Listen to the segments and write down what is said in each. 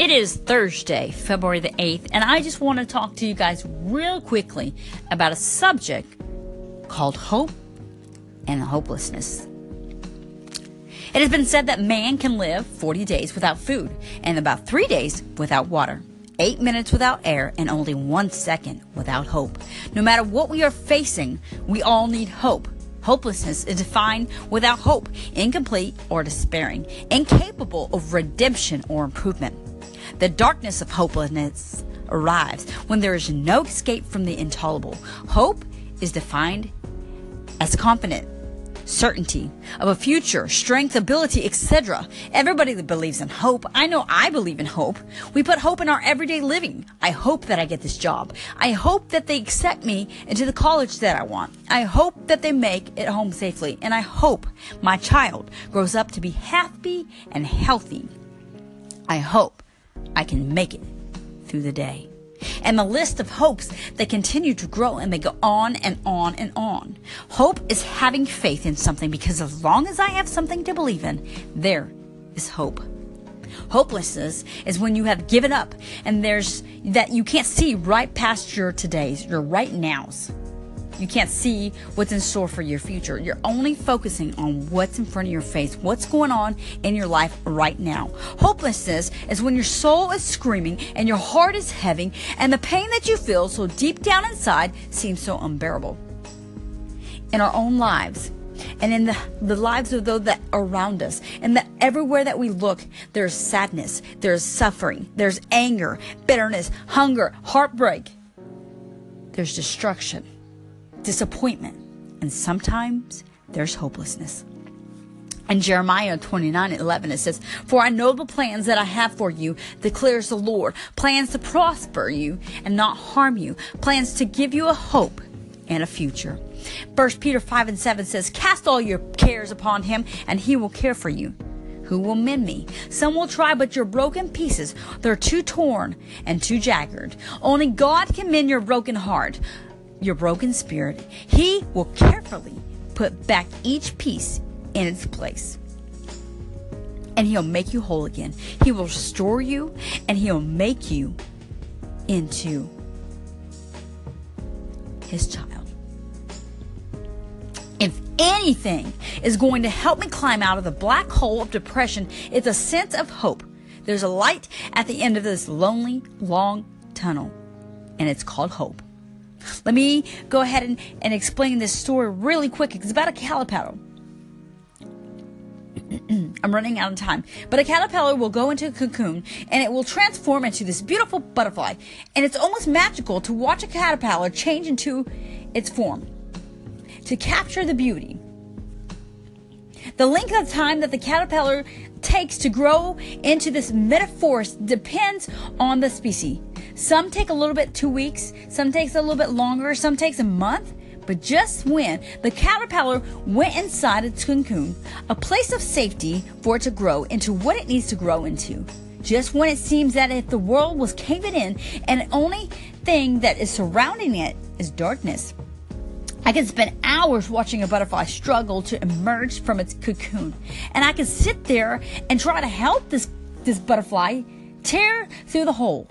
It is Thursday, February the 8th, and I just want to talk to you guys real quickly about a subject called hope and hopelessness. It has been said that man can live 40 days without food and about three days without water, eight minutes without air, and only one second without hope. No matter what we are facing, we all need hope. Hopelessness is defined without hope, incomplete or despairing, incapable of redemption or improvement. The darkness of hopelessness arrives when there is no escape from the intolerable. Hope is defined as confident certainty of a future, strength, ability, etc. Everybody that believes in hope, I know I believe in hope. We put hope in our everyday living. I hope that I get this job. I hope that they accept me into the college that I want. I hope that they make it home safely. And I hope my child grows up to be happy and healthy. I hope I can make it through the day and the list of hopes they continue to grow and they go on and on and on. Hope is having faith in something because as long as I have something to believe in, there is hope. Hopelessness is when you have given up and there's that you can't see right past your todays, your right nows. You can't see what's in store for your future. You're only focusing on what's in front of your face, what's going on in your life right now. Hopelessness is when your soul is screaming and your heart is heavy and the pain that you feel so deep down inside seems so unbearable. In our own lives, and in the, the lives of those that are around us. And that everywhere that we look, there's sadness, there's suffering, there's anger, bitterness, hunger, heartbreak, there's destruction disappointment, and sometimes there's hopelessness. In Jeremiah 29 11, it says, For I know the plans that I have for you, declares the Lord. Plans to prosper you and not harm you. Plans to give you a hope and a future. 1 Peter 5 and 7 says, Cast all your cares upon him, and he will care for you. Who will mend me? Some will try, but your broken pieces, they're too torn and too jagged. Only God can mend your broken heart your broken spirit, He will carefully put back each piece in its place. And He'll make you whole again. He will restore you and He'll make you into His child. If anything is going to help me climb out of the black hole of depression, it's a sense of hope. There's a light at the end of this lonely, long tunnel, and it's called hope. Let me go ahead and, and explain this story really quick. It's about a caterpillar. I'm running out of time. But a caterpillar will go into a cocoon and it will transform into this beautiful butterfly. And it's almost magical to watch a caterpillar change into its form to capture the beauty. The length of time that the caterpillar takes to grow into this metaphor depends on the species. Some take a little bit two weeks, some takes a little bit longer, some takes a month. But just when the caterpillar went inside its cocoon, a place of safety for it to grow into what it needs to grow into, just when it seems that if the world was caving in and the only thing that is surrounding it is darkness. I can spend hours watching a butterfly struggle to emerge from its cocoon. And I can sit there and try to help this, this butterfly tear through the hole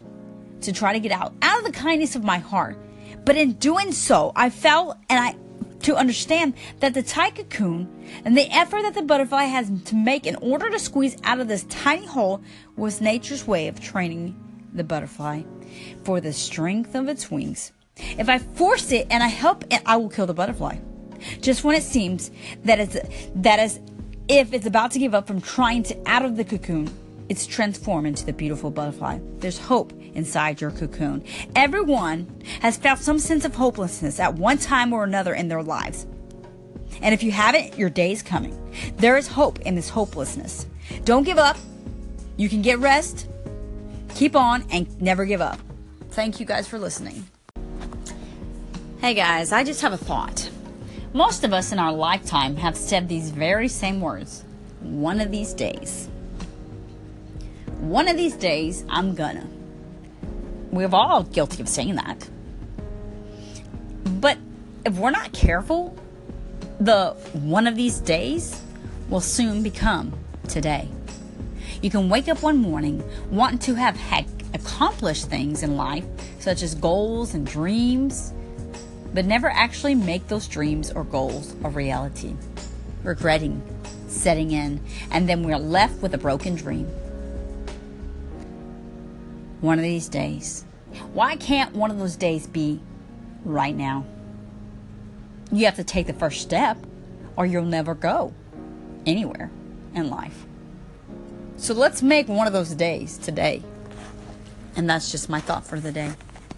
to try to get out, out of the kindness of my heart. But in doing so, I felt and I to understand that the tight cocoon and the effort that the butterfly has to make in order to squeeze out of this tiny hole was nature's way of training the butterfly for the strength of its wings. If I force it and I help it, I will kill the butterfly. Just when it seems that it's that is if it's about to give up from trying to out of the cocoon, it's transformed into the beautiful butterfly. There's hope inside your cocoon. Everyone has felt some sense of hopelessness at one time or another in their lives. And if you haven't, your day is coming. There is hope in this hopelessness. Don't give up. You can get rest, keep on, and never give up. Thank you guys for listening. Hey guys, I just have a thought. Most of us in our lifetime have said these very same words one of these days one of these days, I'm gonna. We're all guilty of saying that. But if we're not careful, the one of these days will soon become today. You can wake up one morning wanting to have had accomplished things in life, such as goals and dreams, but never actually make those dreams or goals a reality. Regretting setting in, and then we're left with a broken dream. One of these days. Why can't one of those days be right now? You have to take the first step, or you'll never go anywhere in life. So let's make one of those days today. And that's just my thought for the day.